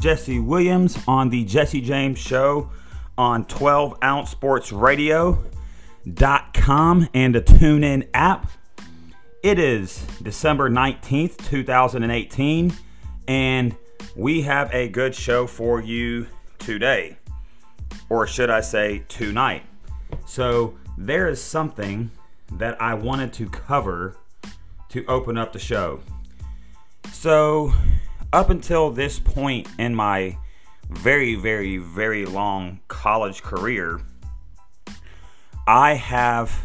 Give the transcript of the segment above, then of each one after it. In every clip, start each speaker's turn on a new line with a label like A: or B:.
A: Jesse Williams on the Jesse James Show on 12 ounce sports radio.com and the TuneIn app. It is December 19th, 2018, and we have a good show for you today, or should I say, tonight. So, there is something that I wanted to cover to open up the show. So, up until this point in my very, very, very long college career, I have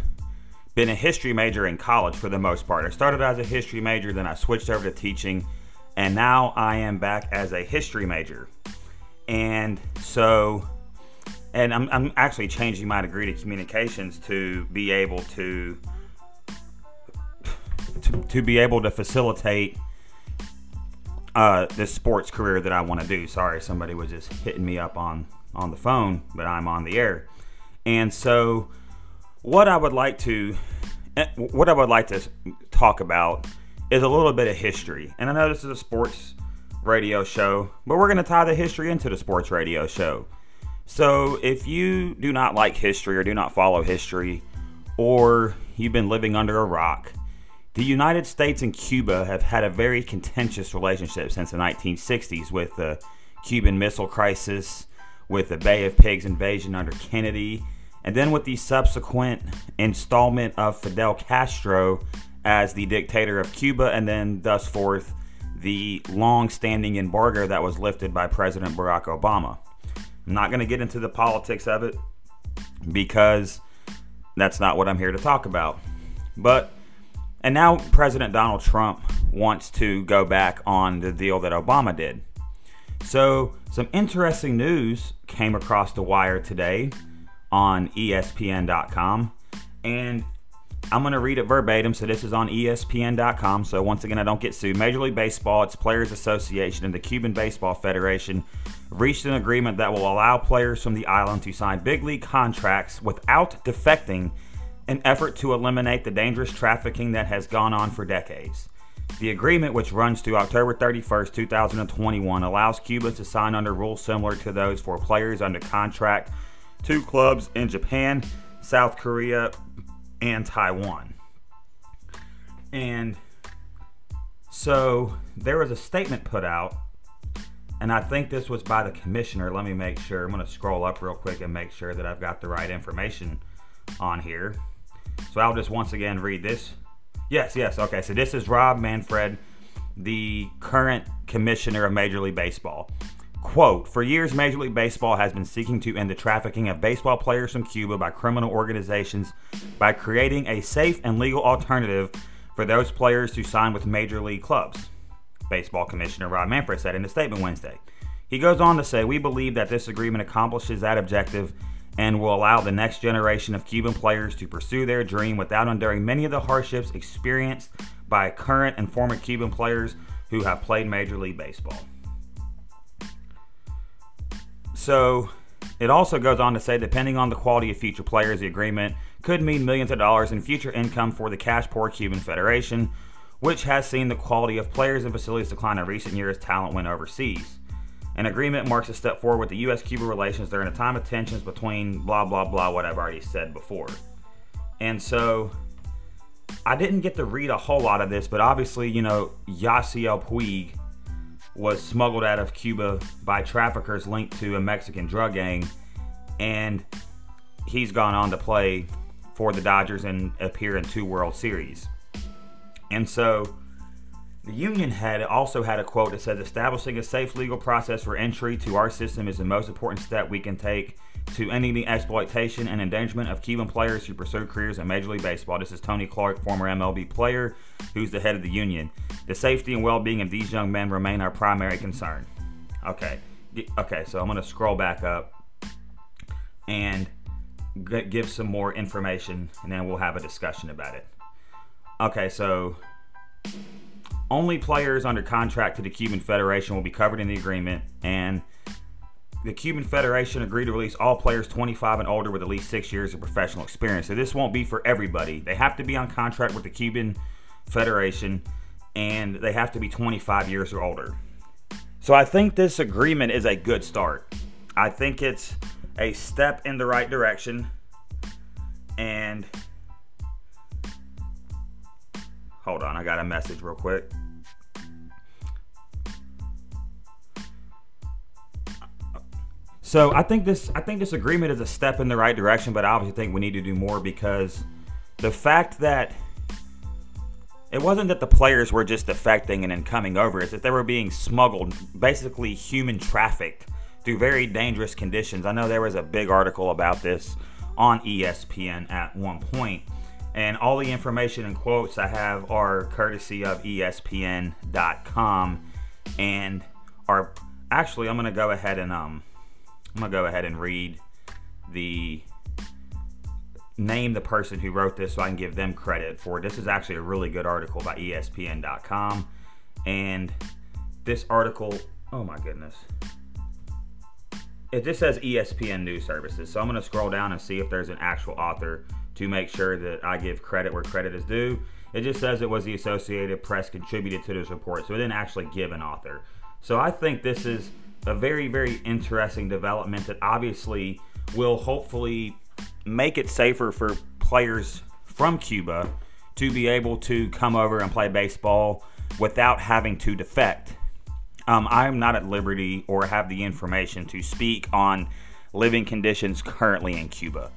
A: been a history major in college for the most part. I started as a history major, then I switched over to teaching, and now I am back as a history major. And so, and I'm, I'm actually changing my degree to communications to be able to, to, to be able to facilitate uh, this sports career that I want to do. Sorry, somebody was just hitting me up on on the phone, but I'm on the air. And so, what I would like to, eh, what I would like to talk about is a little bit of history. And I know this is a sports radio show, but we're going to tie the history into the sports radio show. So, if you do not like history or do not follow history, or you've been living under a rock, the United States and Cuba have had a very contentious relationship since the 1960s with the Cuban Missile Crisis, with the Bay of Pigs invasion under Kennedy, and then with the subsequent installment of Fidel Castro as the dictator of Cuba, and then thus forth the long standing embargo that was lifted by President Barack Obama. I'm not going to get into the politics of it because that's not what I'm here to talk about. But and now President Donald Trump wants to go back on the deal that Obama did. So, some interesting news came across the wire today on ESPN.com. And I'm going to read it verbatim. So, this is on ESPN.com. So, once again, I don't get sued. Major League Baseball, its Players Association, and the Cuban Baseball Federation reached an agreement that will allow players from the island to sign big league contracts without defecting an effort to eliminate the dangerous trafficking that has gone on for decades. The agreement, which runs through October 31st, 2021, allows Cuba to sign under rules similar to those for players under contract to clubs in Japan, South Korea, and Taiwan. And so there was a statement put out, and I think this was by the commissioner. Let me make sure. I'm going to scroll up real quick and make sure that I've got the right information on here. So I'll just once again read this. Yes, yes. Okay, so this is Rob Manfred, the current commissioner of Major League Baseball. Quote For years, Major League Baseball has been seeking to end the trafficking of baseball players from Cuba by criminal organizations by creating a safe and legal alternative for those players to sign with major league clubs. Baseball Commissioner Rob Manfred said in a statement Wednesday. He goes on to say, We believe that this agreement accomplishes that objective and will allow the next generation of Cuban players to pursue their dream without enduring many of the hardships experienced by current and former Cuban players who have played Major League Baseball. So, it also goes on to say, depending on the quality of future players, the agreement could mean millions of dollars in future income for the cash poor Cuban Federation, which has seen the quality of players and facilities decline in recent years as talent went overseas. An agreement marks a step forward with the U.S. Cuba relations during a time of tensions between blah, blah, blah, what I've already said before. And so I didn't get to read a whole lot of this, but obviously, you know, Yasiel Puig was smuggled out of Cuba by traffickers linked to a Mexican drug gang, and he's gone on to play for the Dodgers and appear in two World Series. And so the union had also had a quote that says establishing a safe legal process for entry to our system is the most important step we can take to ending the exploitation and endangerment of Cuban players who pursue careers in Major League Baseball. This is Tony Clark, former MLB player, who's the head of the union. The safety and well-being of these young men remain our primary concern. Okay, okay, so I'm going to scroll back up and give some more information, and then we'll have a discussion about it. Okay, so only players under contract to the Cuban Federation will be covered in the agreement, and the Cuban Federation agreed to release all players 25 and older with at least six years of professional experience. So this won't be for everybody. They have to be on contract with the Cuban Federation, and they have to be 25 years or older. So I think this agreement is a good start. I think it's a step in the right direction. And hold on, I got a message real quick. So I think this I think this agreement is a step in the right direction, but I obviously think we need to do more because the fact that it wasn't that the players were just defecting and then coming over, it's that they were being smuggled, basically human trafficked through very dangerous conditions. I know there was a big article about this on ESPN at one point, and all the information and quotes I have are courtesy of ESPN.com, and are actually I'm gonna go ahead and um I'm gonna go ahead and read the name the person who wrote this so I can give them credit for it. This is actually a really good article by ESPN.com. And this article, oh my goodness. It just says ESPN News Services. So I'm going to scroll down and see if there's an actual author to make sure that I give credit where credit is due. It just says it was the Associated Press contributed to this report. So it didn't actually give an author. So I think this is a very, very interesting development that obviously will hopefully make it safer for players from Cuba to be able to come over and play baseball without having to defect. Um, I'm not at liberty or have the information to speak on living conditions currently in Cuba.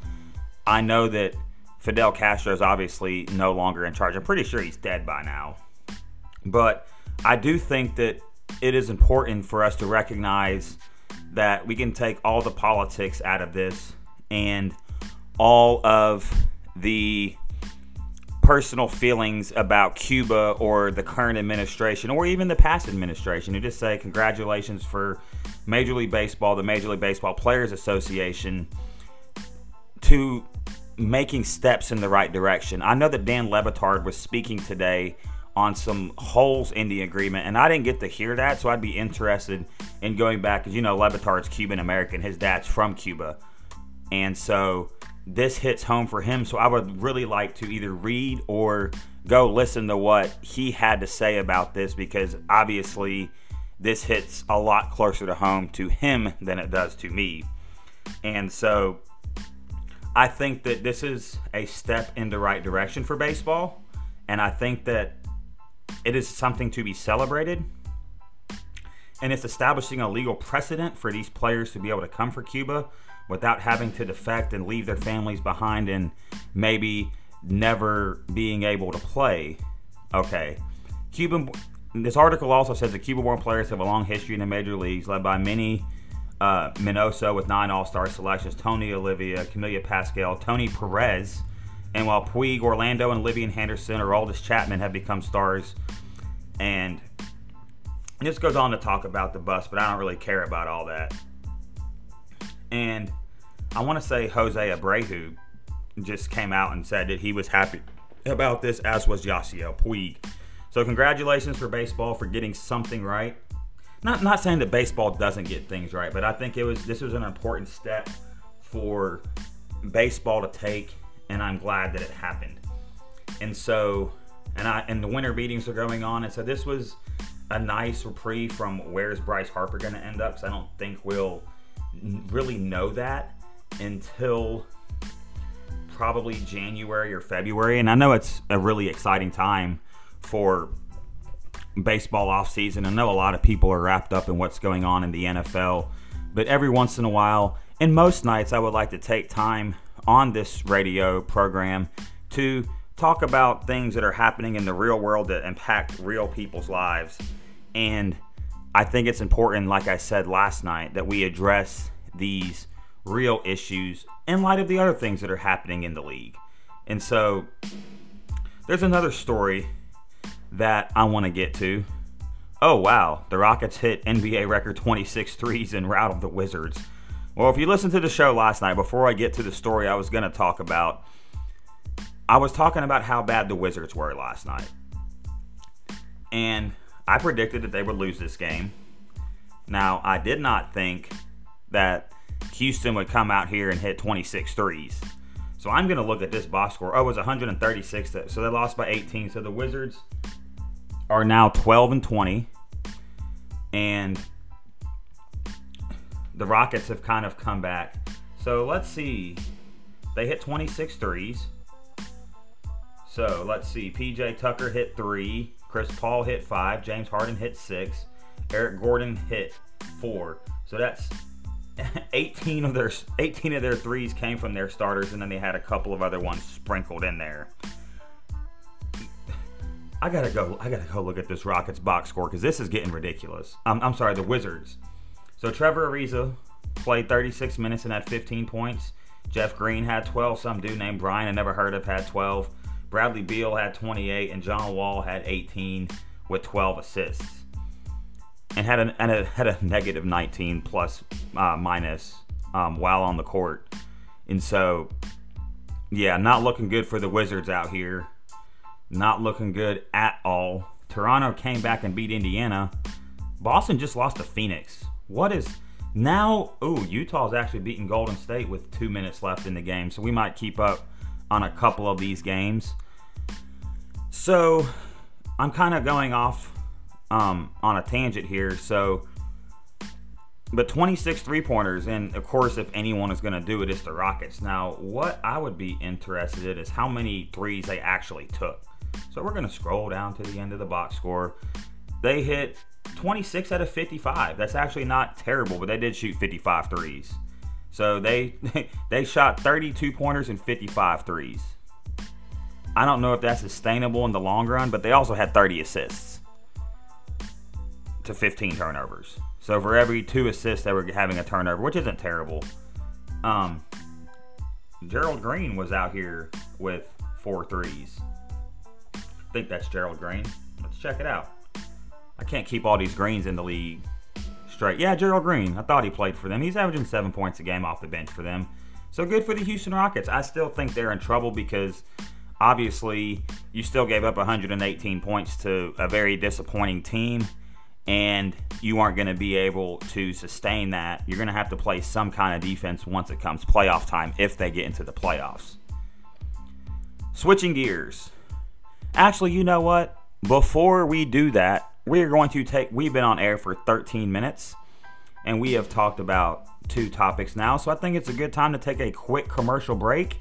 A: I know that Fidel Castro is obviously no longer in charge. I'm pretty sure he's dead by now. But I do think that it is important for us to recognize that we can take all the politics out of this and all of the personal feelings about Cuba or the current administration or even the past administration and just say congratulations for Major League Baseball, the Major League Baseball Players Association to making steps in the right direction. I know that Dan Le Batard was speaking today on some holes in the agreement, and I didn't get to hear that, so I'd be interested in going back because you know Le Batard's Cuban American, his dad's from Cuba, and so this hits home for him. So I would really like to either read or go listen to what he had to say about this because obviously this hits a lot closer to home to him than it does to me. And so I think that this is a step in the right direction for baseball. And I think that it is something to be celebrated. And it's establishing a legal precedent for these players to be able to come for Cuba without having to defect and leave their families behind and maybe never being able to play. Okay. Cuban this article also says that Cuban-born players have a long history in the major leagues, led by Manny uh, Minoso with nine All-Star selections, Tony Oliva, Camilo Pascual, Tony Perez, and while Puig, Orlando, and Livian Henderson or Aroldis Chapman have become stars, and this goes on to talk about the bus, but I don't really care about all that. And I want to say Jose Abreu just came out and said that he was happy about this, as was Yasiel Puig. So congratulations for baseball for getting something right. Not not saying that baseball doesn't get things right, but I think it was this was an important step for baseball to take, and I'm glad that it happened. And so, and I and the winter meetings are going on, and so this was a nice reprieve from where's Bryce Harper going to end up? Because I don't think we'll really know that until probably January or February. And I know it's a really exciting time for baseball off season. I know a lot of people are wrapped up in what's going on in the NFL, but every once in a while, and most nights, I would like to take time on this radio program to talk about things that are happening in the real world that impact real people's lives. And I think it's important, like I said last night, that we address these real issues in light of the other things that are happening in the league. And so there's another story that I want to get to. Oh, wow. The Rockets hit NBA record 26 threes and routed the Wizards. Well, if you listened to the show last night, before I get to the story I was going to talk about, I was talking about how bad the Wizards were last night. And I predicted that they would lose this game. Now, I did not think that Houston would come out here and hit 26 threes. So I'm going to look at this box score. Oh, it was 136. So they lost by 18. So the Wizards are now 12 and 20. And the Rockets have kind of come back. So let's see. They hit 26 threes. So let's see. PJ Tucker hit three. Chris Paul hit five. James Harden hit six. Eric Gordon hit four. So that's 18 of their 18 of their threes came from their starters, and then they had a couple of other ones sprinkled in there. I gotta go. I gotta go look at this Rockets box score because this is getting ridiculous. I'm, I'm sorry, the Wizards. So Trevor Ariza played 36 minutes and had 15 points. Jeff Green had 12. Some dude named Brian I never heard of had 12. Bradley Beal had 28, and John Wall had 18 with 12 assists and had a, and a, had a negative 19 plus uh, minus um, while on the court. And so, yeah, not looking good for the Wizards out here. Not looking good at all. Toronto came back and beat Indiana. Boston just lost to Phoenix. What is now? Ooh, Utah's actually beating Golden State with two minutes left in the game, so we might keep up on a couple of these games. So I'm kind of going off um, on a tangent here. So, but 26 three pointers, and of course, if anyone is going to do it, it's the Rockets. Now, what I would be interested in is how many threes they actually took. So, we're going to scroll down to the end of the box score. They hit 26 out of 55. That's actually not terrible, but they did shoot 55 threes. So they they shot 32 pointers and 55 threes. I don't know if that's sustainable in the long run, but they also had 30 assists to 15 turnovers. So for every two assists, they were having a turnover, which isn't terrible. Um, Gerald Green was out here with four threes. I think that's Gerald Green. Let's check it out. I can't keep all these greens in the league straight. Yeah, Gerald Green. I thought he played for them. He's averaging seven points a game off the bench for them. So good for the Houston Rockets. I still think they're in trouble because obviously you still gave up 118 points to a very disappointing team and you aren't going to be able to sustain that. You're going to have to play some kind of defense once it comes playoff time if they get into the playoffs. Switching gears. Actually, you know what? Before we do that, we're going to take, we've been on air for 13 minutes and we have talked about two topics now. So I think it's a good time to take a quick commercial break.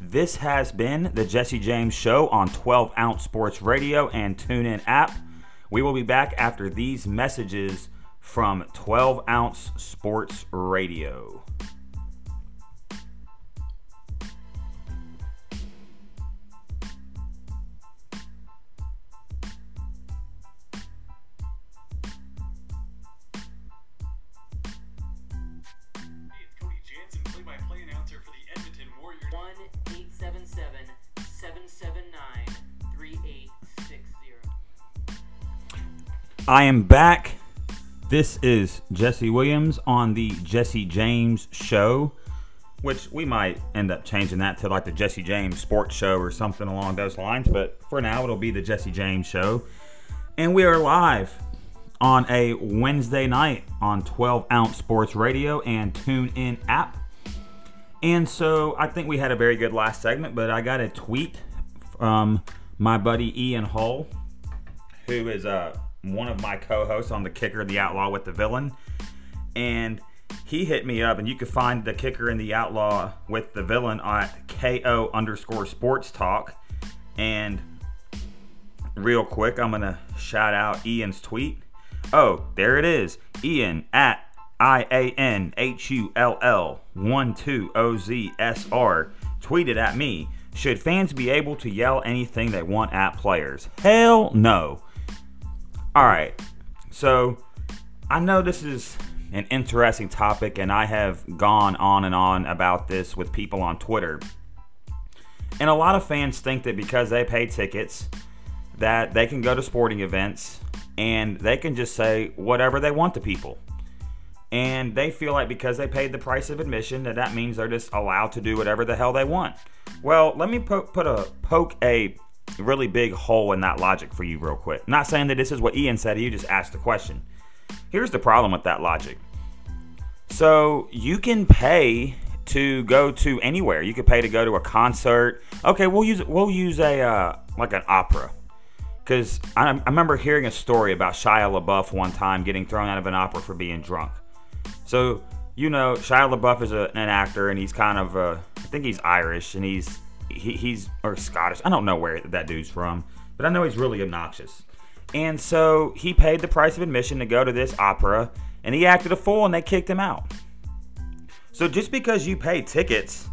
A: This has been the Jesse James Show on 12 Ounce Sports Radio and TuneIn app. We will be back after these messages from 12 Ounce Sports Radio. I am back. This is Jesse Williams on the Jesse James Show, which we might end up changing that to like the Jesse James Sports Show or something along those lines. But for now, it'll be the Jesse James Show. And we are live on a Wednesday night on 12 Ounce Sports Radio and TuneIn app. And so I think we had a very good last segment, but I got a tweet from my buddy Ian Hull, who is a one of my co-hosts on the Kicker the Outlaw with the Villain, and he hit me up, and you can find the Kicker and the Outlaw with the Villain at ko underscore Sports Talk. And real quick, I'm gonna shout out Ian's tweet. Oh, there it is, Ian at I A N H U L L one two O Z S R tweeted at me. Should fans be able to yell anything they want at players? Hell no. All right. So I know this is an interesting topic, and I have gone on and on about this with people on Twitter. And a lot of fans think that because they pay tickets, that they can go to sporting events and they can just say whatever they want to people. And they feel like because they paid the price of admission, that that means they're just allowed to do whatever the hell they want. Well, let me po- put a poke a really big hole in that logic for you, real quick. not saying that this is what Ian said, you just asked the question. Here's the problem with that logic. So you can pay to go to anywhere. You could pay to go to a concert. Okay, we'll use we'll use a uh, like an opera because I, I, remember hearing a story about Shia LaBeouf one time getting thrown out of an opera for being drunk. So you know, Shia LaBeouf is a, an actor, and he's kind of, uh, I think he's Irish, and he's he, he's or Scottish. I don't know where that dude's from, but I know he's really obnoxious. And so he paid the price of admission to go to this opera, and he acted a fool, and they kicked him out. So just because you pay tickets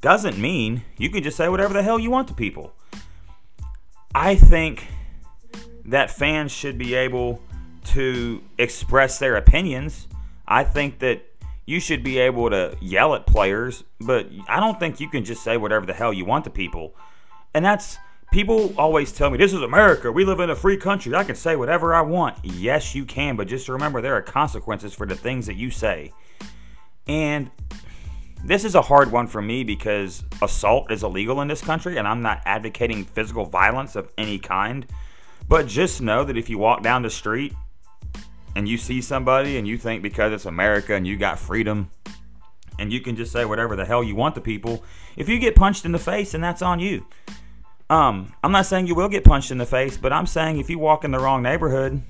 A: doesn't mean you can just say whatever the hell you want to people. I think that fans should be able to express their opinions. I think that you should be able to yell at players, but I don't think you can just say whatever the hell you want to people. And that's people always tell me this is America. We live in a free country. I can say whatever I want. Yes, you can, but just remember there are consequences for the things that you say. And this is a hard one for me because assault is illegal in this country, and I'm not advocating physical violence of any kind. But just know that if you walk down the street and you see somebody and you think because it's America and you got freedom and you can just say whatever the hell you want to people, if you get punched in the face, and that's on you. Um, I'm not saying you will get punched in the face, but I'm saying if you walk in the wrong neighborhood,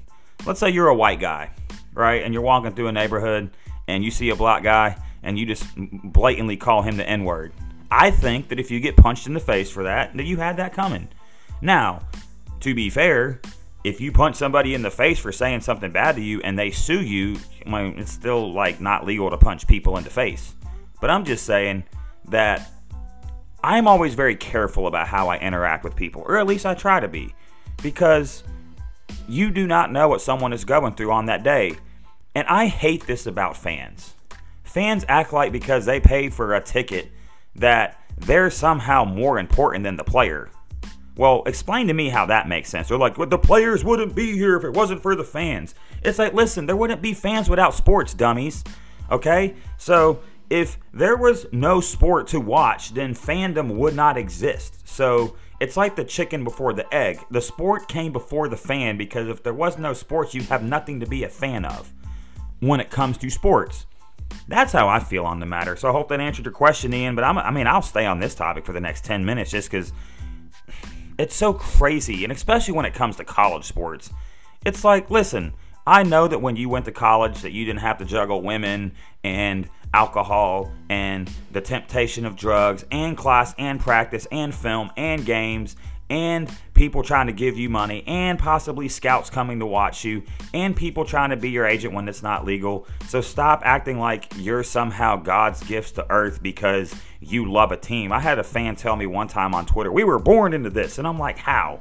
A: let's say you're a white guy, right, and you're walking through a neighborhood and you see a black guy and you just blatantly call him the N word. I think that if you get punched in the face for that, that you had that coming. Now, to be fair, if you punch somebody in the face for saying something bad to you and they sue you, I mean, it's still like not legal to punch people in the face. But I'm just saying that I'm always very careful about how I interact with people, or at least I try to be, because you do not know what someone is going through on that day. And I hate this about fans. Fans act like because they pay for a ticket that they're somehow more important than the player. Well, explain to me how that makes sense. They're like, well, the players wouldn't be here if it wasn't for the fans. It's like, listen, there wouldn't be fans without sports, dummies. Okay? So if there was no sport to watch, then fandom would not exist. So it's like the chicken before the egg. The sport came before the fan because if there was no sports, you'd have nothing to be a fan of when it comes to sports. That's how I feel on the matter. So I hope that answered your question, Ian. But I'm, I mean, I'll stay on this topic for the next 10 minutes just because it's so crazy, and especially when it comes to college sports. It's like, listen, I know that when you went to college that you didn't have to juggle women and alcohol and the temptation of drugs and class and practice and film and games and people trying to give you money and possibly scouts coming to watch you and people trying to be your agent when it's not legal. So stop acting like you're somehow God's gifts to earth because you love a team. I had a fan tell me one time on Twitter, we were born into this. And I'm like, how?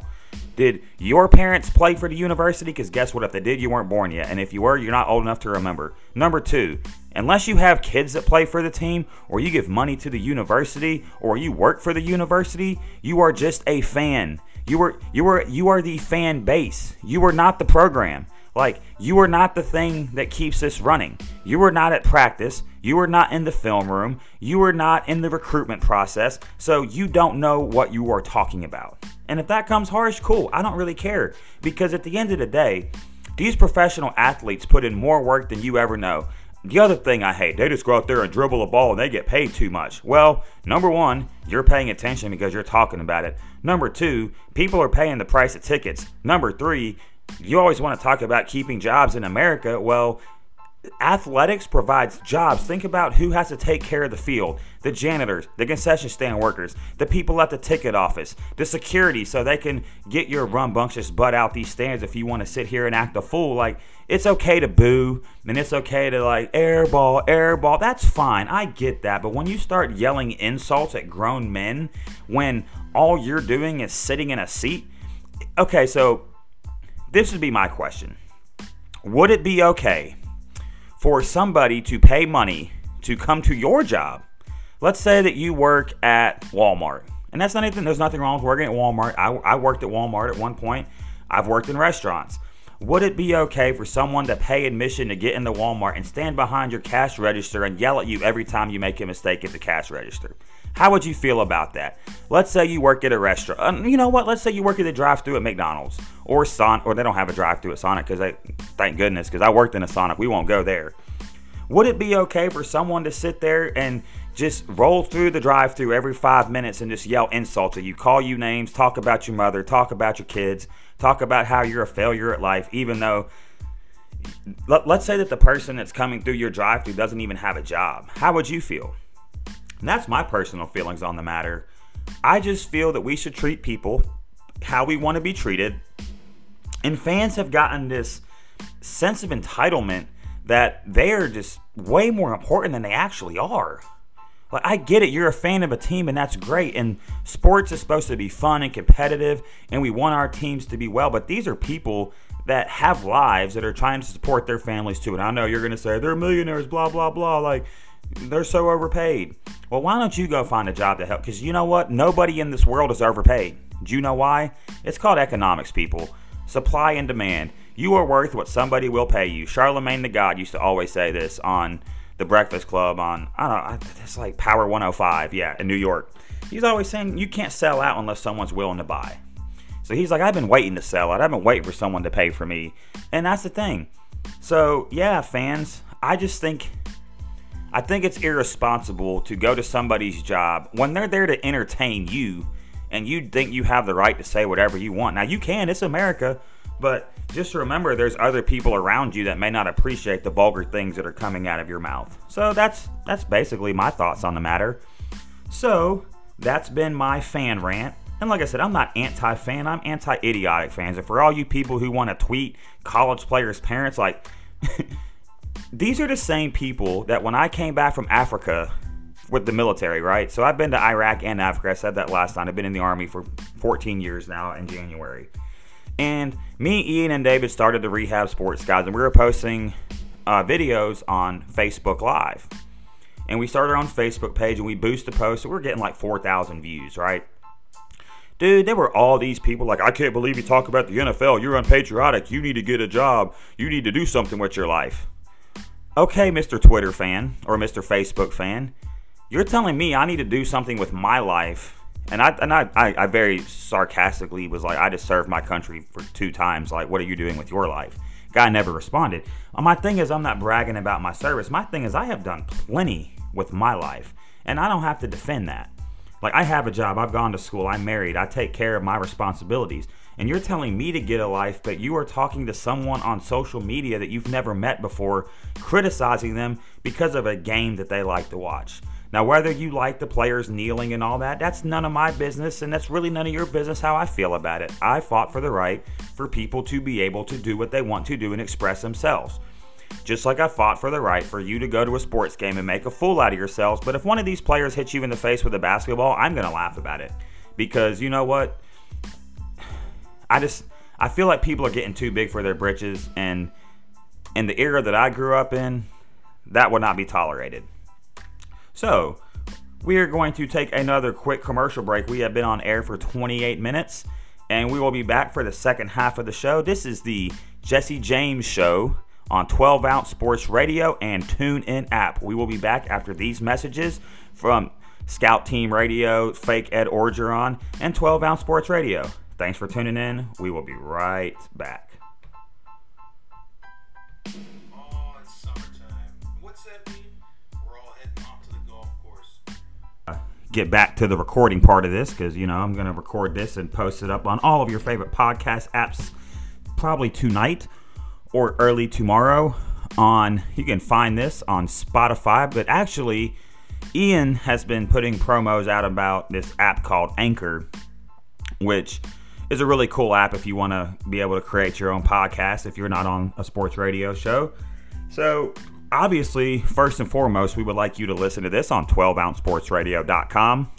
A: Did your parents play for the university? Because guess what? If they did, you weren't born yet. And if you were, you're not old enough to remember. Number two, unless you have kids that play for the team, or you give money to the university, or you work for the university, you are just a fan. You are you are you are the fan base. You are not the program. Like you are not the thing that keeps this running. You are not at practice. You are not in the film room. You are not in the recruitment process. So you don't know what you are talking about. And if that comes harsh, cool. I don't really care because at the end of the day, these professional athletes put in more work than you ever know. The other thing I hate, they just go out there and dribble a ball and they get paid too much. Well, number one, you're paying attention because you're talking about it. Number two, people are paying the price of tickets. Number three, you always want to talk about keeping jobs in America. Well, athletics provides jobs. Think about who has to take care of the field the janitors, the concession stand workers, the people at the ticket office, the security, so they can get your rumbunctious butt out these stands if you want to sit here and act a fool. Like, it's okay to boo and it's okay to, like, airball, airball. That's fine. I get that. But when you start yelling insults at grown men when all you're doing is sitting in a seat, okay, so this would be my question. Would it be okay for somebody to pay money to come to your job? Let's say that you work at Walmart. And that's not anything, there's nothing wrong with working at Walmart. I, I worked at Walmart at one point. I've worked in restaurants. Would it be okay for someone to pay admission to get into Walmart and stand behind your cash register and yell at you every time you make a mistake at the cash register? How would you feel about that? Let's say you work at a restaurant. Um, you know what? Let's say you work at the drive-through at McDonald's or Sonic, or they don't have a drive-through at Sonic because they, thank goodness, because I worked in a Sonic. We won't go there. Would it be okay for someone to sit there and just roll through the drive-through every five minutes and just yell insults at you, call you names, talk about your mother, talk about your kids, talk about how you're a failure at life, even though let, us say that the person that's coming through your drive through doesn't even have a job. How would you feel? And that's my personal feelings on the matter. I just feel that we should treat people how we want to be treated. And fans have gotten this sense of entitlement that they are just way more important than they actually are. Like, I get it, you're a fan of a team, and that's great. And sports is supposed to be fun and competitive, and we want our teams to be well. But these are people that have lives that are trying to support their families too. And I know you're going to say they're millionaires, blah, blah, blah. Like, they're so overpaid. Well, why don't you go find a job to help? Because you know what? Nobody in this world is overpaid. Do you know why? It's called economics, people. Supply and demand. You are worth what somebody will pay you. Charlemagne the God used to always say this on the Breakfast Club on I don't know, it's like Power 105, yeah, in New York. He's always saying you can't sell out unless someone's willing to buy. So he's like, I've been waiting to sell out. I've been waiting for someone to pay for me, and that's the thing. So yeah, fans, I just think I think it's irresponsible to go to somebody's job when they're there to entertain you and you think you have the right to say whatever you want. Now you can, it's America, but just remember there's other people around you that may not appreciate the vulgar things that are coming out of your mouth. So that's that's basically my thoughts on the matter. So that's been my fan rant. And like I said, I'm not anti-fan, I'm anti-idiotic fans. And for all you people who want to tweet college players' parents, like these are the same people that when I came back from Africa with the military, right? So I've been to Iraq and Africa. I said that last time. I've been in the army for 14 years now in January. And me, Ian, and David started the Rehab Sports Guys, and we were posting uh, videos on Facebook Live. And we started our own Facebook page, and we boosted posts, and we are getting like 4,000 views, right? Dude, there were all these people like, I can't believe you talk about the NFL. You're unpatriotic. You need to get a job. You need to do something with your life. Okay, Mr. Twitter fan or Mr. Facebook fan, you're telling me I need to do something with my life and I and I, I, I, very sarcastically was like, I just served my country for two times. Like, what are you doing with your life? Guy never responded. Uh, my thing is, I'm not bragging about my service. My thing is, I have done plenty with my life, and I don't have to defend that. Like, I have a job. I've gone to school. I'm married. I take care of my responsibilities. And you're telling me to get a life, but you are talking to someone on social media that you've never met before, criticizing them because of a game that they like to watch. Now, whether you like the players kneeling and all that, that's none of my business, and that's really none of your business how I feel about it. I fought for the right for people to be able to do what they want to do and express themselves. Just like I fought for the right for you to go to a sports game and make a fool out of yourselves, but if one of these players hits you in the face with a basketball, I'm going to laugh about it. Because you know what? I just I feel like people are getting too big for their britches and in the era that I grew up in, that would not be tolerated. So, we are going to take another quick commercial break. We have been on air for 28 minutes, and we will be back for the second half of the show. This is the Jesse James Show on 12 Ounce Sports Radio and TuneIn app. We will be back after these messages from Scout Team Radio, Fake Ed Orgeron, and 12 Ounce Sports Radio. Thanks for tuning in. We will be right back. get back to the recording part of this because you know I'm going to record this and post it up on all of your favorite podcast apps probably tonight or early tomorrow on you can find this on Spotify but actually Ian has been putting promos out about this app called Anchor which is a really cool app if you want to be able to create your own podcast if you're not on a sports radio show so obviously, first and foremost, we would like you to listen to this on 12ouncesportsradio.com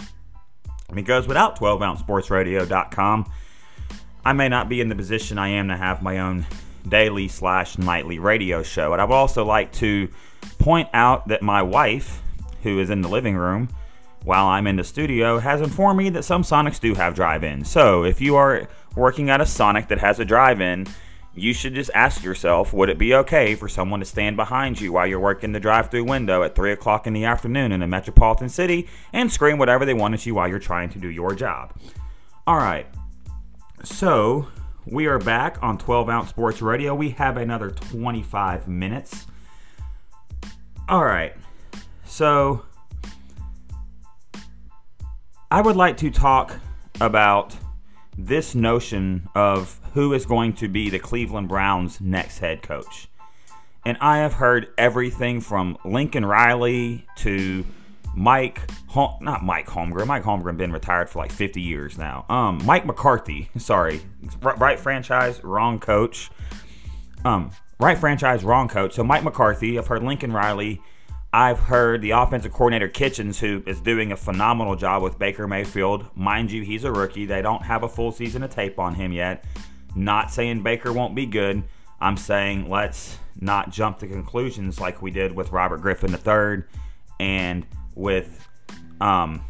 A: because without 12ouncesportsradio.com, I may not be in the position I am to have my own daily slash nightly radio show. And I would also like to point out that my wife, who is in the living room while I'm in the studio, has informed me that some Sonics do have drive in. So if you are working at a Sonic that has a drive in, you should just ask yourself would it be okay for someone to stand behind you while you're working the drive through window at 3 o'clock in the afternoon in a metropolitan city and scream whatever they want at you while you're trying to do your job? All right. So we are back on 12 Ounce Sports Radio. We have another 25 minutes. All right. So I would like to talk about this notion of who is going to be the Cleveland Browns' next head coach. And I have heard everything from Lincoln Riley to Mike, Hol- not Mike Holmgren. Mike Holmgren been retired for like 50 years now. Um, Mike McCarthy. Sorry, right franchise, wrong coach. Um, right franchise, wrong coach. So Mike McCarthy. I've heard Lincoln Riley. I've heard the offensive coordinator Kitchens, who is doing a phenomenal job with Baker Mayfield. Mind you, he's a rookie. They don't have a full season of tape on him yet. Not saying Baker won't be good. I'm saying let's not jump to conclusions like we did with Robert Griffin III and with um,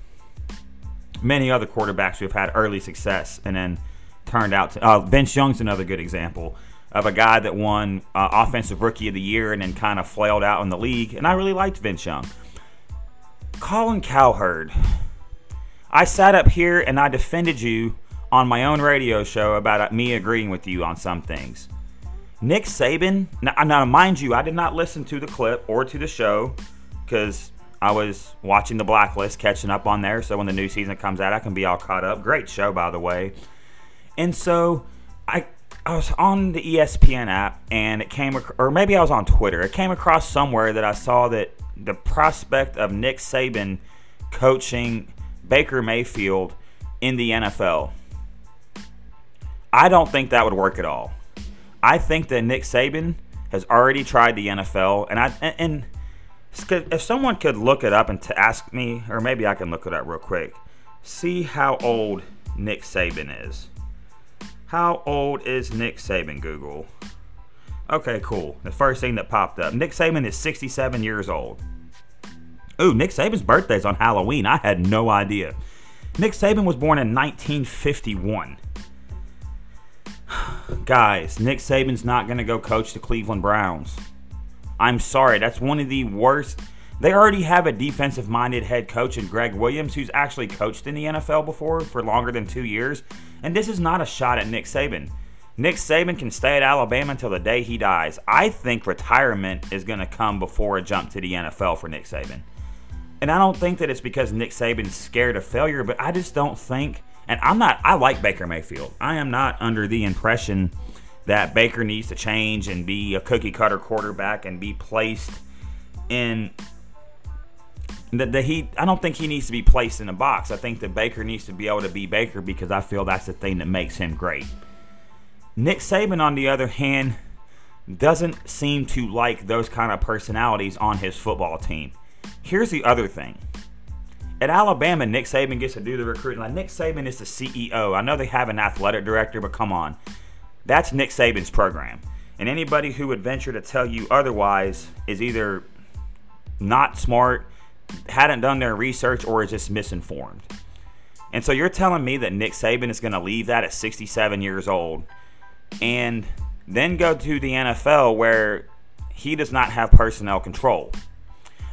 A: many other quarterbacks who have had early success and then turned out to. Uh, Young's another good example of a guy that won uh, Offensive Rookie of the Year and then kind of flailed out in the league. And I really liked Vince Young. Colin Cowherd. I sat up here and I defended you on my own radio show about uh, me agreeing with you on some things. Nick Saban, now, now mind you, I did not listen to the clip or to the show because I was watching the Blacklist, catching up on there. So when the new season comes out, I can be all caught up. Great show, by the way. And so I I was on the ESPN app and it came, or maybe I was on Twitter. It came across somewhere that I saw that the prospect of Nick Saban coaching Baker Mayfield in the NFL. I don't think that would work at all. I think that Nick Saban has already tried the NFL, and I and, if someone could look it up and to ask me, or maybe I can look it up real quick, see how old Nick Saban is. How old is Nick Saban, Google? Okay, cool. The first thing that popped up. Nick Saban is 67 years old. Ooh, Nick Saban's birthday is on Halloween. I had no idea. Nick Saban was born in 1951. Guys, Nick Saban's not going to go coach the Cleveland Browns. I'm sorry, that's one of the worst. They already have a defensive minded head coach in Gregg Williams, who's actually coached in the NFL before for longer than two years. And this is not a shot at Nick Saban. Nick Saban can stay at Alabama until the day he dies. I think retirement is going to come before a jump to the NFL for Nick Saban. And I don't think that it's because Nick Saban's scared of failure, but I just don't think. And I'm not, I like Baker Mayfield. I am not under the impression that Baker needs to change and be a cookie cutter quarterback and be placed in that, he I don't think he needs to be placed in a box. I think that Baker needs to be able to be Baker because I feel that's the thing that makes him great. Nick Saban on the other hand doesn't seem to like those kind of personalities on his football team. Here's the other thing. At Alabama, Nick Saban gets to do the recruiting. Like Nick Saban is the CEO. I know they have an athletic director, but come on. That's Nick Saban's program. And anybody who would venture to tell you otherwise is either not smart, hadn't done their research, or is just misinformed. And so you're telling me that Nick Saban is going to leave that at 67 years old and then go to the NFL where he does not have personnel control.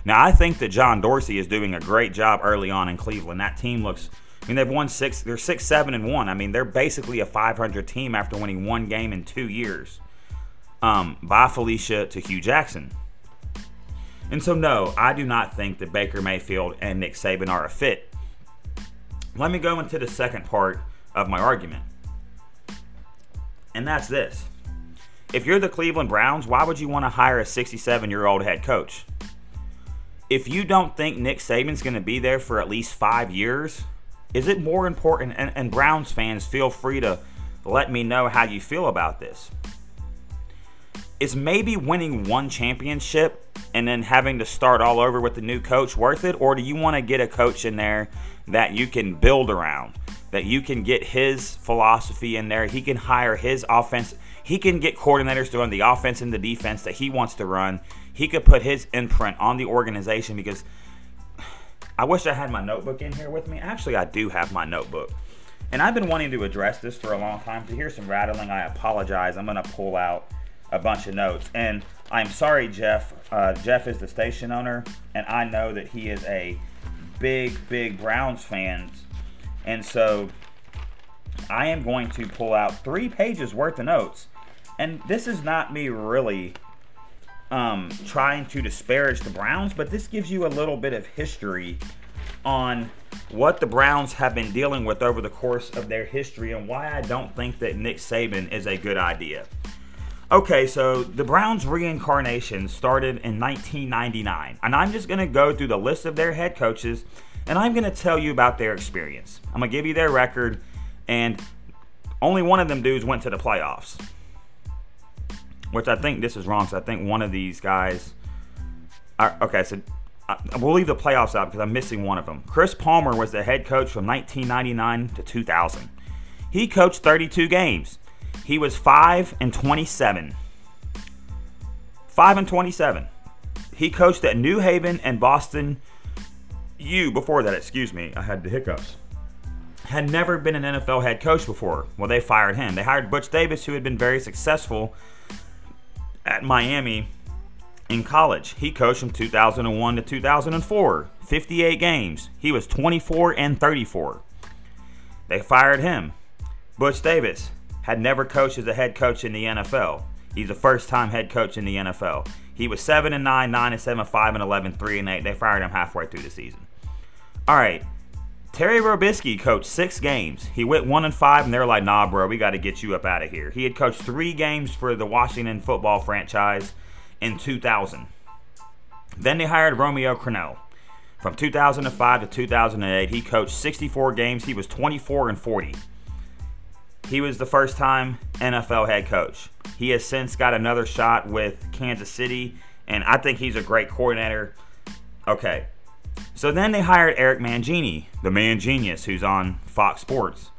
A: Now, I think that John Dorsey is doing a great job early on in Cleveland. That team looks I mean, they've won six. They're six, seven, and one. I mean, they're basically a 500 team after winning one game in two years. Um, by Felicia to Hue Jackson. And so, no, I do not think that Baker Mayfield and Nick Saban are a fit. Let me go into the second part of my argument. And that's this. If you're the Cleveland Browns, why would you want to hire a 67 year old head coach? If you don't think Nick Saban's going to be there for at least five years, is it more important? And, and Browns fans, feel free to let me know how you feel about this. Is maybe winning one championship and then having to start all over with the new coach worth it? Or do you want to get a coach in there that you can build around? That you can get his philosophy in there. He can hire his offense. He can get coordinators to run the offense and the defense that he wants to run. He could put his imprint on the organization because I wish I had my notebook in here with me. Actually, I do have my notebook. And I've been wanting to address this for a long time. To hear some rattling, I apologize. I'm going to pull out a bunch of notes. And I'm sorry, Jeff. Uh, Jeff is the station owner, and I know that he is a big, big Browns fan. And so I am going to pull out three pages worth of notes. And this is not me really um, trying to disparage the Browns, but this gives you a little bit of history on what the Browns have been dealing with over the course of their history and why I don't think that Nick Saban is a good idea. Okay, so the Browns reincarnation started in 1999, and I'm just going to go through the list of their head coaches, and I'm going to tell you about their experience. I'm going to give you their record, and only one of them dudes went to the playoffs, which I think this is wrong. So I think one of these guys. Are, okay, so I, we'll leave the playoffs out because I'm missing one of them. Chris Palmer was the head coach from 1999 to 2000. He coached 32 games. He was 5 and 27. 5 and 27. He coached at New Haven and Boston U before that, excuse me. I had the hiccups. Had never been an NFL head coach before. Well, they fired him. They hired Butch Davis, who had been very successful at Miami in college. He coached from 2001 to 2004, 58 games. He was 24 and 34. They fired him. Butch Davis, had never coached as a head coach in the NFL. He's a first time head coach in the NFL. He was 7 and 9, 9 and 7, 5 and 11, 3 and 8. They fired him halfway through the season. All right. Terry Robiskie coached six games. He went one and five, and they're like, "Nah, bro, we got to get you up out of here." He had coached three games for the Washington football franchise in 2000. Then they hired Romeo Crennel. From 2005 to 2008, he coached 64 games. He was 24 and 40. He was the first time NFL head coach. He has since got another shot with Kansas City, and I think he's a great coordinator. Okay. So then they hired Eric Mangini, the man genius who's on Fox Sports.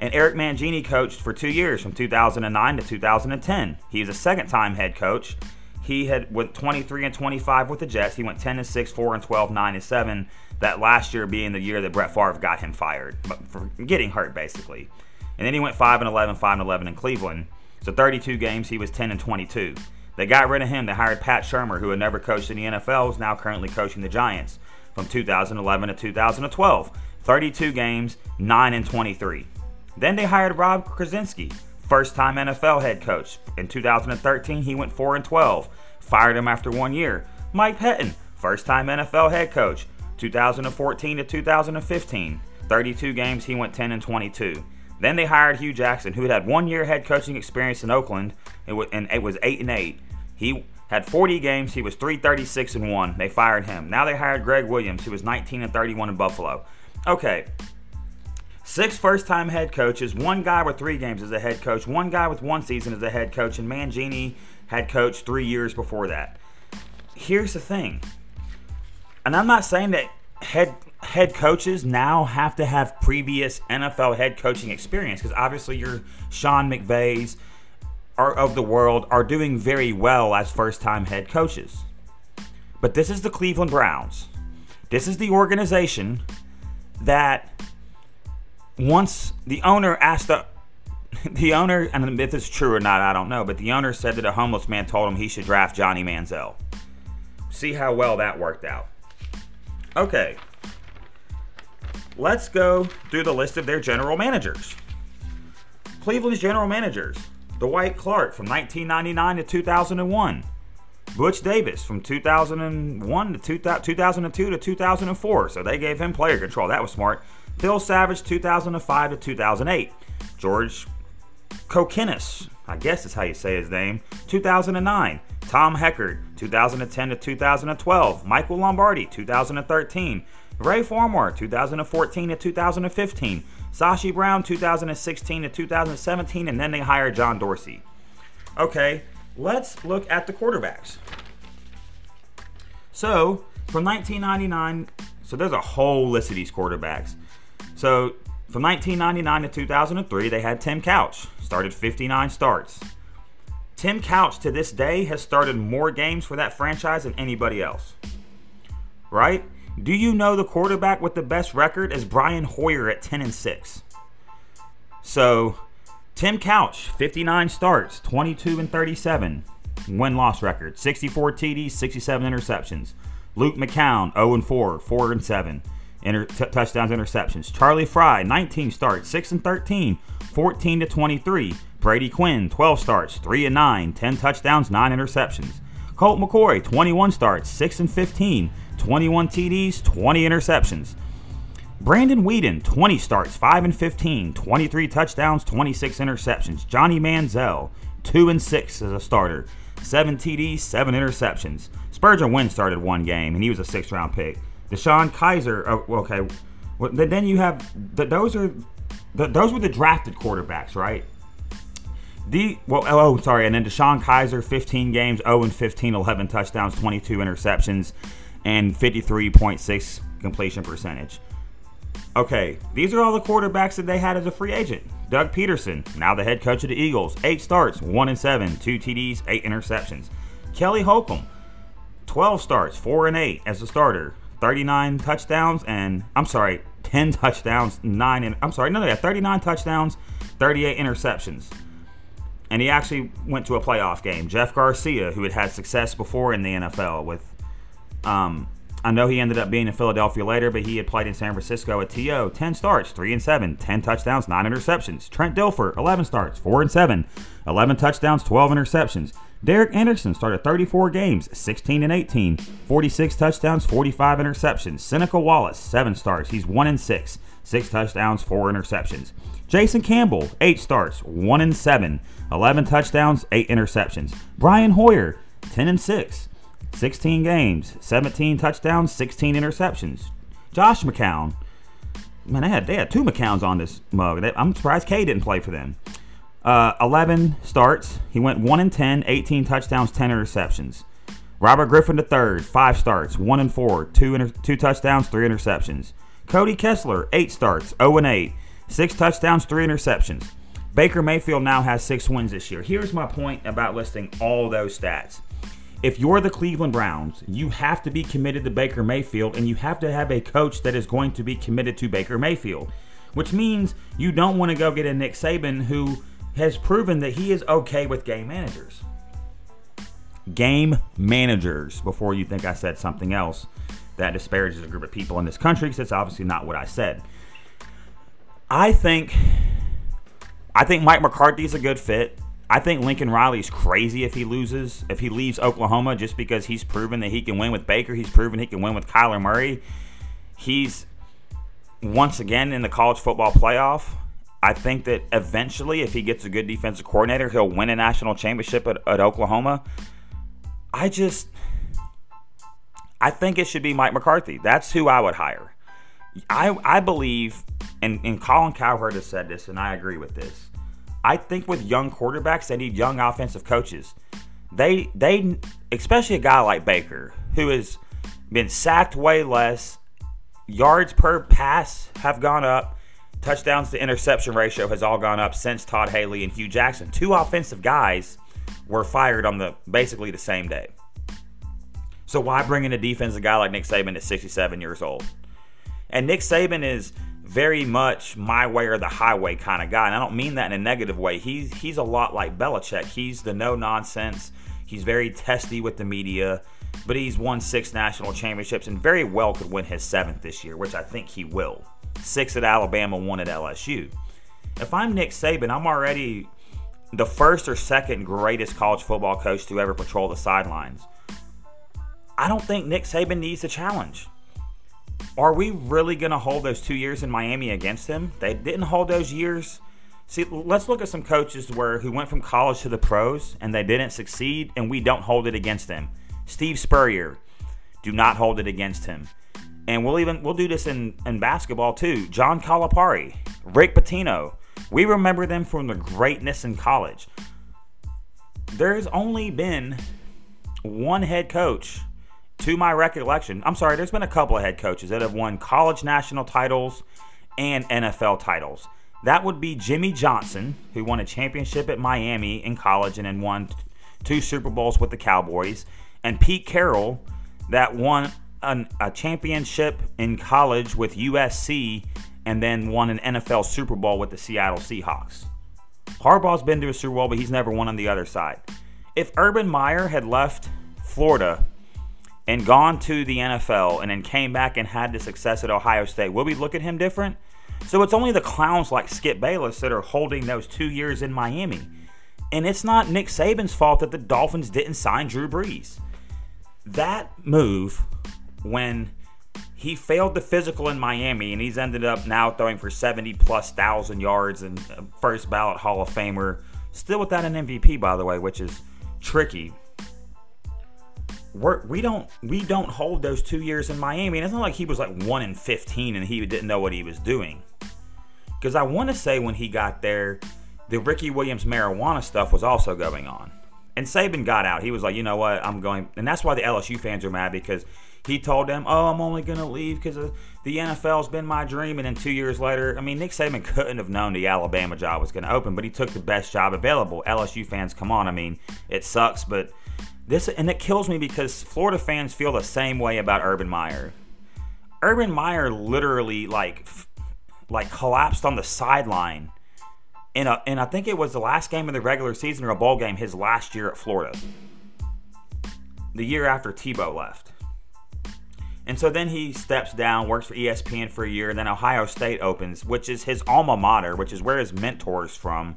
A: And Eric Mangini coached for two years from 2009 to 2010. He's a second time head coach. He had went 23 and 25 with the Jets. He went 10 and 6, 4 and 12, 9 and 7. That last year being the year that Brett Favre got him fired for getting hurt, basically. And then he went 5 and 11, 5 and 11 in Cleveland. So 32 games, he was 10 and 22. They got rid of him. They hired Pat Shurmur, who had never coached in the NFL, is now currently coaching the Giants from 2011 to 2012. 32 games, 9 and 23. Then they hired Rob Chudzinski, first time NFL head coach. In 2013, he went 4 and 12. Fired him after one year. Mike Pettine, first time NFL head coach. 2014 to 2015. 32 games, he went 10 and 22. Then they hired Hue Jackson, who had had one year head coaching experience in Oakland, and it was eight and eight. He had 40 games. He was 336 and one. They fired him. Now they hired Gregg Williams, who was 19 and 31 in Buffalo. Okay, six first-time head coaches. One guy with three games as a head coach. One guy with one season as a head coach, and Mangini had coached three years before that. Here's the thing, and I'm not saying that head head coaches now have to have previous NFL head coaching experience because obviously your Sean McVays are of the world are doing very well as first time head coaches. But this is the Cleveland Browns. This is the organization that once the owner asked the the owner, and if it's true or not, I don't know, but the owner said that a homeless man told him he should draft Johnny Manziel. See how well that worked out. Okay, let's go through the list of their general managers. Cleveland's general managers Dwight Clark from 1999 to 2001. Butch Davis from 2001 to 2002 to 2004. So they gave him player control. That was smart. Phil Savage 2005 to 2008. George Kokinis, I guess is how you say his name, 2009. Tom Heckert 2010 to 2012. Michael Lombardi 2013. Ray Farmer, 2014 to 2015. Sashi Brown, 2016 to 2017. And then they hired John Dorsey. Okay, let's look at the quarterbacks. So, from 1999, so there's a whole list of these quarterbacks. So, from 1999 to 2003, they had Tim Couch, started 59 starts. Tim Couch to this day has started more games for that franchise than anybody else. Right? Do you know the quarterback with the best record is Brian Hoyer at 10 and 6? So, Tim Couch, 59 starts, 22 and 37, win loss record, 64 TDs, 67 interceptions. Luke McCown, 0 and 4, 4 and 7, inter- t- touchdowns, interceptions. Charlie Frye, 19 starts, 6 and 13, 14 to 23. Brady Quinn, 12 starts, 3 and 9, 10 touchdowns, 9 interceptions. Colt McCoy, 21 starts, 6 and 15, 21 TDs, 20 interceptions. Brandon Weeden, 20 starts, 5 and 15, 23 touchdowns, 26 interceptions. Johnny Manziel, 2 and 6 as a starter. 7 TDs, 7 interceptions. Spurgeon Wynn started one game, and he was a sixth round pick. DeShone Kizer, oh, okay. Well, then you have, those are, those were the drafted quarterbacks, right? The well, oh, oh, sorry, and then DeShone Kizer, 15 games, 0 and 15, 11 touchdowns, 22 interceptions, and 53.6 completion percentage. Okay, these are all the quarterbacks that they had as a free agent. Doug Pederson, now the head coach of the Eagles, eight starts, one and seven, two TDs, eight interceptions. Kelly Holcomb, 12 starts, four and eight as a starter, 39 touchdowns, and I'm sorry, 10 touchdowns, nine, and I'm sorry, no, yeah, 39 touchdowns, 38 interceptions and he actually went to a playoff game. Jeff Garcia, who had had success before in the NFL with, um, I know he ended up being in Philadelphia later, but he had played in San Francisco at TO. 10 starts, 3 and 7, 10 touchdowns, 9 interceptions. Trent Dilfer, 11 starts, 4 and 7, 11 touchdowns, 12 interceptions. Derek Anderson started 34 games, 16 and 18, 46 touchdowns, 45 interceptions. Seneca Wallace, 7 starts, he's 1 and 6, 6 touchdowns, 4 interceptions. Jason Campbell, 8 starts, 1 and 7, 11 touchdowns, 8 interceptions. Brian Hoyer, 10 and 6, 16 games, 17 touchdowns, 16 interceptions. Josh McCown, man, they had they had two McCowns on this mug. I'm surprised K didn't play for them. Uh, 11 starts. He went 1 and 10, 18 touchdowns, 10 interceptions. Robert Griffin III, 5 starts, 1 and 4, 2, inter- two touchdowns, 3 interceptions. Cody Kessler, 8 starts, 0 and 8, Six touchdowns, three interceptions. Baker Mayfield now has six wins this year. Here's my point about listing all those stats. If you're the Cleveland Browns, you have to be committed to Baker Mayfield and you have to have a coach that is going to be committed to Baker Mayfield, which means you don't want to go get a Nick Saban who has proven that he is okay with game managers. Game managers, before you think I said something else that disparages a group of people in this country, because it's obviously not what I said. I think I think Mike McCarthy's a good fit. I think Lincoln Riley's crazy if he loses, if he leaves Oklahoma just because he's proven that he can win with Baker. He's proven he can win with Kyler Murray. He's once again in the college football playoff. I think that eventually, if he gets a good defensive coordinator, he'll win a national championship at, at Oklahoma. I just, I think it should be Mike McCarthy. That's who I would hire. I, I believe and, and Colin Cowherd has said this, and I agree with this. I think with young quarterbacks, they need young offensive coaches. They they especially a guy like Baker, who has been sacked way less, yards per pass have gone up, touchdowns to interception ratio has all gone up since Todd Haley and Hue Jackson. Two offensive guys were fired on the basically the same day. So why bring in a defensive guy like Nick Saban at 67 years old? And Nick Saban is very much my way or the highway kind of guy. And I don't mean that in a negative way. He's he's a lot like Belichick. He's the no nonsense. He's very testy with the media, but he's won six national championships and very well could win his seventh this year, which I think he will. Six at Alabama, one at LSU. If I'm Nick Saban, I'm already the first or second greatest college football coach to ever patrol the sidelines. I don't think Nick Saban needs a challenge. Are we really going to hold those two years in Miami against him? They didn't hold those years. See, let's look at some coaches where who went from college to the pros and they didn't succeed, and we don't hold it against them. Steve Spurrier, do not hold it against him. And we'll even we'll do this in, in basketball too. John Calipari, Rick Pitino. We remember them from the greatness in college. There's only been one head coach to my recollection, I'm sorry, there's been a couple of head coaches that have won college national titles and NFL titles. That would be Jimmy Johnson, who won a championship at Miami in college and then won two Super Bowls with the Cowboys, and Pete Carroll, that won an, a championship in college with USC and then won an NFL Super Bowl with the Seattle Seahawks. Harbaugh's been to a Super Bowl, but he's never won on the other side. If Urban Meyer had left Florida and gone to the NFL and then came back and had the success at Ohio State, will we look at him different? So it's only the clowns like Skip Bayless that are holding those two years in Miami. And it's not Nick Saban's fault that the Dolphins didn't sign Drew Brees. That move, when he failed the physical in Miami and he's ended up now throwing for 70 plus thousand yards and first ballot Hall of Famer Still without an MVP, by the way, which is tricky. We're, we don't we don't hold those two years in Miami. And it's not like he was like one in fifteen and he didn't know what he was doing. Because I want to say when he got there, the Ricky Williams marijuana stuff was also going on. And Saban got out. He was like, you know what, I'm going, and that's why the LSU fans are mad because he told them, oh, I'm only going to leave because the NFL's been my dream. And then two years later, I mean, Nick Saban couldn't have known the Alabama job was going to open, but he took the best job available. LSU fans, come on. I mean, it sucks, but this, and it kills me because Florida fans feel the same way about Urban Meyer. Urban Meyer literally, like, like collapsed on the sideline in a, and I think it was the last game of the regular season or a bowl game his last year at Florida. The year after Tebow left. And so then he steps down, works for ESPN for a year, then Ohio State opens, which is his alma mater, which is where his mentor's from.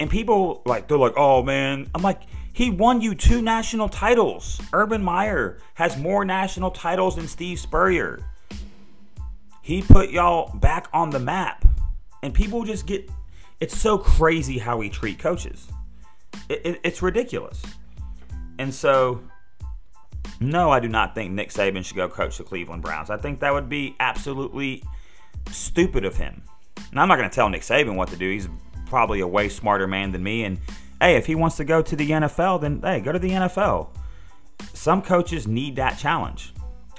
A: And people like they're like, "Oh man." I'm like, "He won you two national titles. Urban Meyer has more national titles than Steve Spurrier. He put y'all back on the map." And people just get it's so crazy how we treat coaches. It, it, it's ridiculous. And so, no, I do not think Nick Saban should go coach the Cleveland Browns. I think that would be absolutely stupid of him. And I'm not going to tell Nick Saban what to do. He's probably a way smarter man than me. And hey, if he wants to go to the NFL, then hey, go to the NFL. Some coaches need that challenge.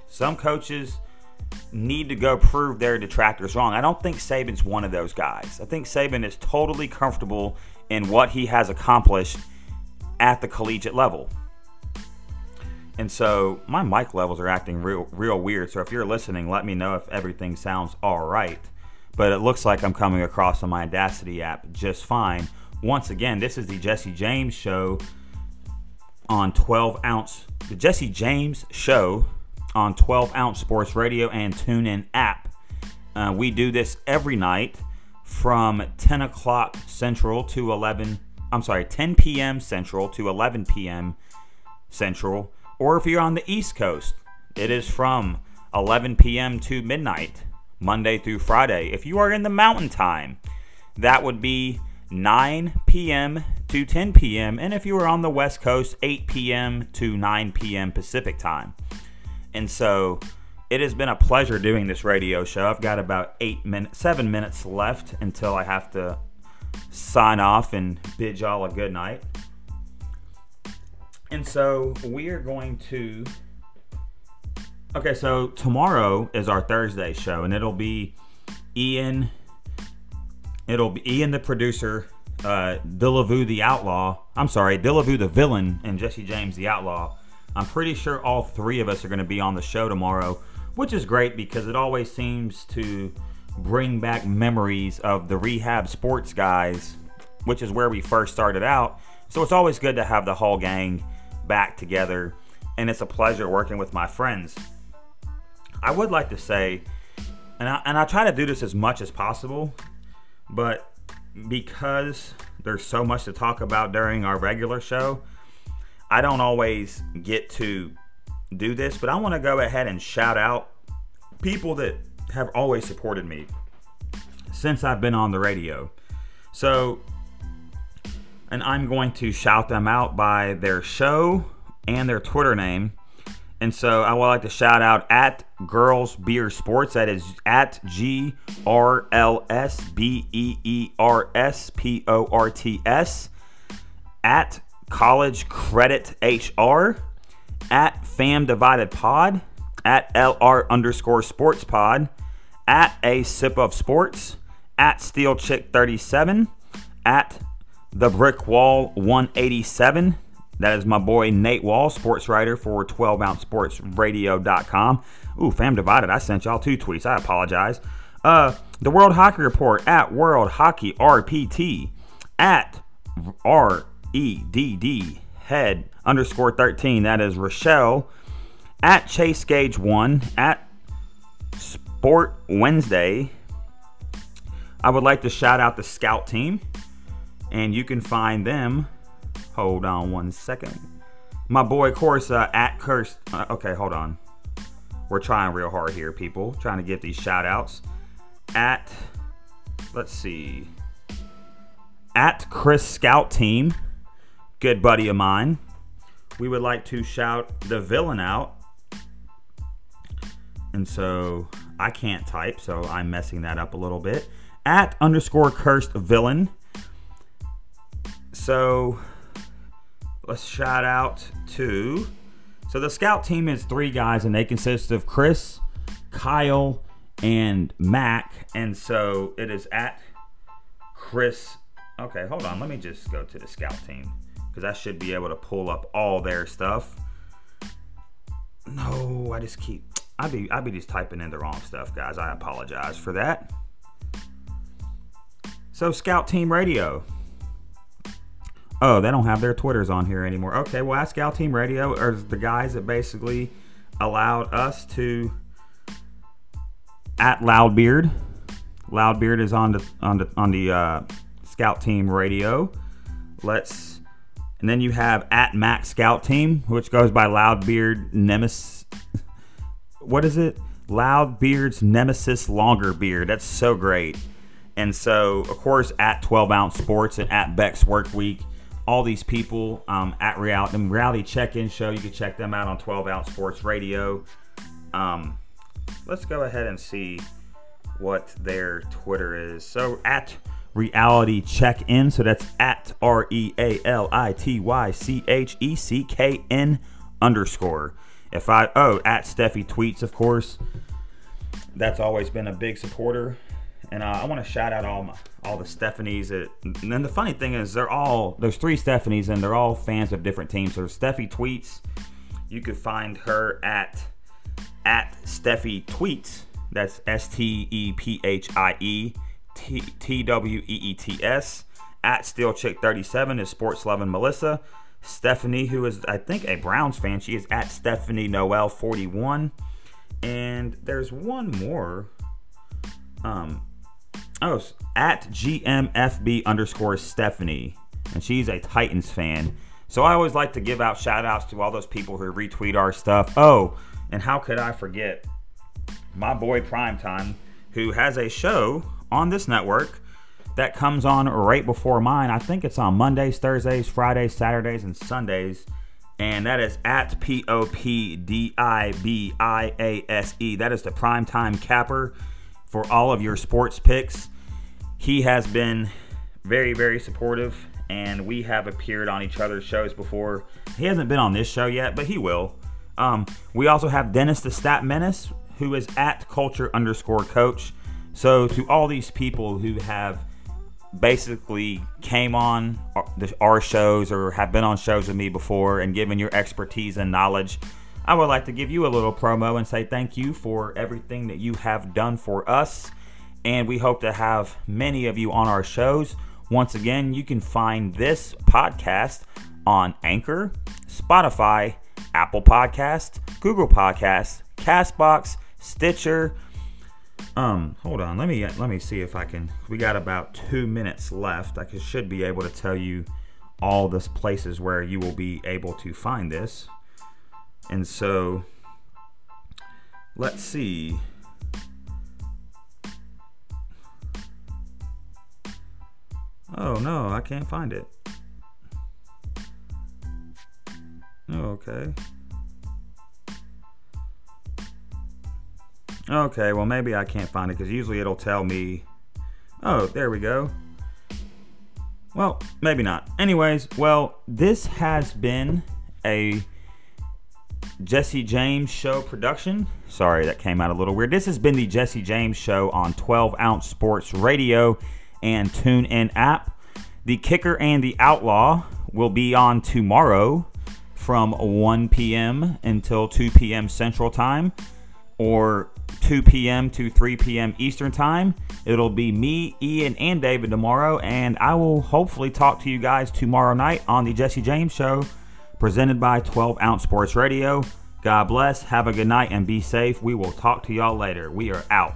A: Some coaches need to go prove their detractors wrong. I don't think Saban's one of those guys. I think Saban is totally comfortable in what he has accomplished at the collegiate level. And so my mic levels are acting real real weird. So if you're listening, let me know if everything sounds all right. But it looks like I'm coming across on my Audacity app just fine. Once again, this is the Jesse James show on 12 ounce the Jesse James show on 12 Ounce Sports Radio and TuneIn app. Uh, we do this every night from 10 o'clock Central to 11. I'm sorry, 10 p.m. Central to 11 p.m. Central. Or if you're on the East Coast, it is from 11 p.m. to midnight, Monday through Friday. If you are in the Mountain Time, that would be 9 p.m. to 10 p.m. And if you are on the West Coast, 8 p.m. to 9 p.m. Pacific Time. And so it has been a pleasure doing this radio show. I've got about eight minutes, seven minutes left until I have to sign off and bid y'all a good night. And so we are going to. Okay, so tomorrow is our Thursday show, and it'll be Ian. It'll be Ian, the producer, uh, Dillavu the outlaw. I'm sorry, Dillavu the villain, and Jesse James the outlaw I'm pretty sure all three of us are going to be on the show tomorrow, which is great because it always seems to bring back memories of the rehab sports guys, which is where we first started out. So it's always good to have the whole gang back together, and it's a pleasure working with my friends. I would like to say, and I, and I try to do this as much as possible, but because there's so much to talk about during our regular show, I don't always get to do this, but I want to go ahead and shout out people that have always supported me since I've been on the radio. So, and I'm going to shout them out by their show and their Twitter name. And so I would like to shout out at Girls Beer Sports. That is at G R L S B E E R S P O R T S. At College Credit HR, at Fam Divided Pod, at LR underscore Sports Pod, at A Sip of Sports, at Steel Chick 37, at The Brick Wall 187. That is my boy Nate Wall, sports writer for 12 ounce sports Ooh, fam divided. I sent y'all two tweets. I apologize. Uh, the World Hockey Report at World Hockey RPT at R E D D head underscore 13. That is Rochelle at Chase Gage 1 at Sport Wednesday. I would like to shout out the scout team, and you can find them. Hold on one second. My boy Corsa at Cursed. Uh, okay, hold on. We're trying real hard here, people. Trying to get these shout outs. At, let's see at Chris Scout Team, good buddy of mine. We would like to shout the villain out. And so I can't type, so I'm messing that up a little bit. At underscore cursed villain. So let's shout out to. So the scout team is three guys, and they consist of Chris, Kyle, and Mac. And so it is at Chris. Okay, hold on. Let me just go to the scout team because I should be able to pull up all their stuff. No, I just keep. I be I be just typing in the wrong stuff, guys. I apologize for that. So Scout Team Radio. Oh, they don't have their Twitters on here anymore. Okay, well, at Scout Team Radio are the guys that basically allowed us to at Loudbeard. Loudbeard is on the on the on the uh, Scout Team Radio. Let's and then you have at Mac Scout Team, which goes by Loudbeard Nemesis. what is it? Loudbeard's Nemesis Longer Beard. That's so great. And so, of course, at 12 Ounce Sports and at Beck's Work Week, all these people um, at reality, reality check-in show. You can check them out on 12 Ounce Sports Radio. Um, let's go ahead and see what their Twitter is. So at reality check in. So that's at R E A L I T Y C H E C K N underscore. If I oh at Steffi tweets, of course. That's always been a big supporter, and uh, I want to shout out all my all the Stephanies. That, and then the funny thing is, they're all there's three Stephanies, and they're all fans of different teams. So Steffi tweets. You could find her at at Steffi tweets. That's S T E P H I E T W E E T S. At Steel Chick 37 is Sports Loving Melissa. Stephanie, who is I think a Browns fan, she is at Stephanie Noel 41. And there's one more. Um, oh, at GMFB underscore Stephanie, and she's a Titans fan. So I always like to give out shout outs to all those people who retweet our stuff. Oh, and how could I forget my boy Primetime, who has a show on this network that comes on right before mine. I think it's on Mondays, Thursdays, Fridays, Saturdays, and Sundays. And that is at P O P D I B I A S E. That is the primetime capper for all of your sports picks. He has been very, very supportive, and we have appeared on each other's shows before. He hasn't been on this show yet, but he will. Um, we also have Dennis the Stat Menace, who is at culture underscore coach. So to all these people who have basically came on our shows or have been on shows with me before and given your expertise and knowledge, I would like to give you a little promo and say thank you for everything that you have done for us. And we hope to have many of you on our shows. Once again, you can find this podcast on Anchor, Spotify, Apple Podcast, Google Podcast, Castbox, Stitcher, um, hold on. Let me let me see if I can. We got about two minutes left. I should be able to tell you all the places where you will be able to find this. And so, let's see. Oh no, I can't find it. Okay. Okay, well maybe I can't find it because usually it'll tell me. Oh, there we go. Well, maybe not. Anyways, well, this has been a Jesse James Show production. Sorry, that came out a little weird. This has been the Jesse James Show on 12 Ounce Sports Radio and TuneIn app. The Kicker and the Outlaw will be on tomorrow from 1 p.m. until 2 p.m. Central Time or 2 p.m. to 3 p.m. Eastern Time. It'll be me, Ian, and David tomorrow, and I will hopefully talk to you guys tomorrow night on the Jesse James Show, presented by 12 Ounce Sports Radio. God bless, have a good night, and be safe. We will talk to y'all later. We are out.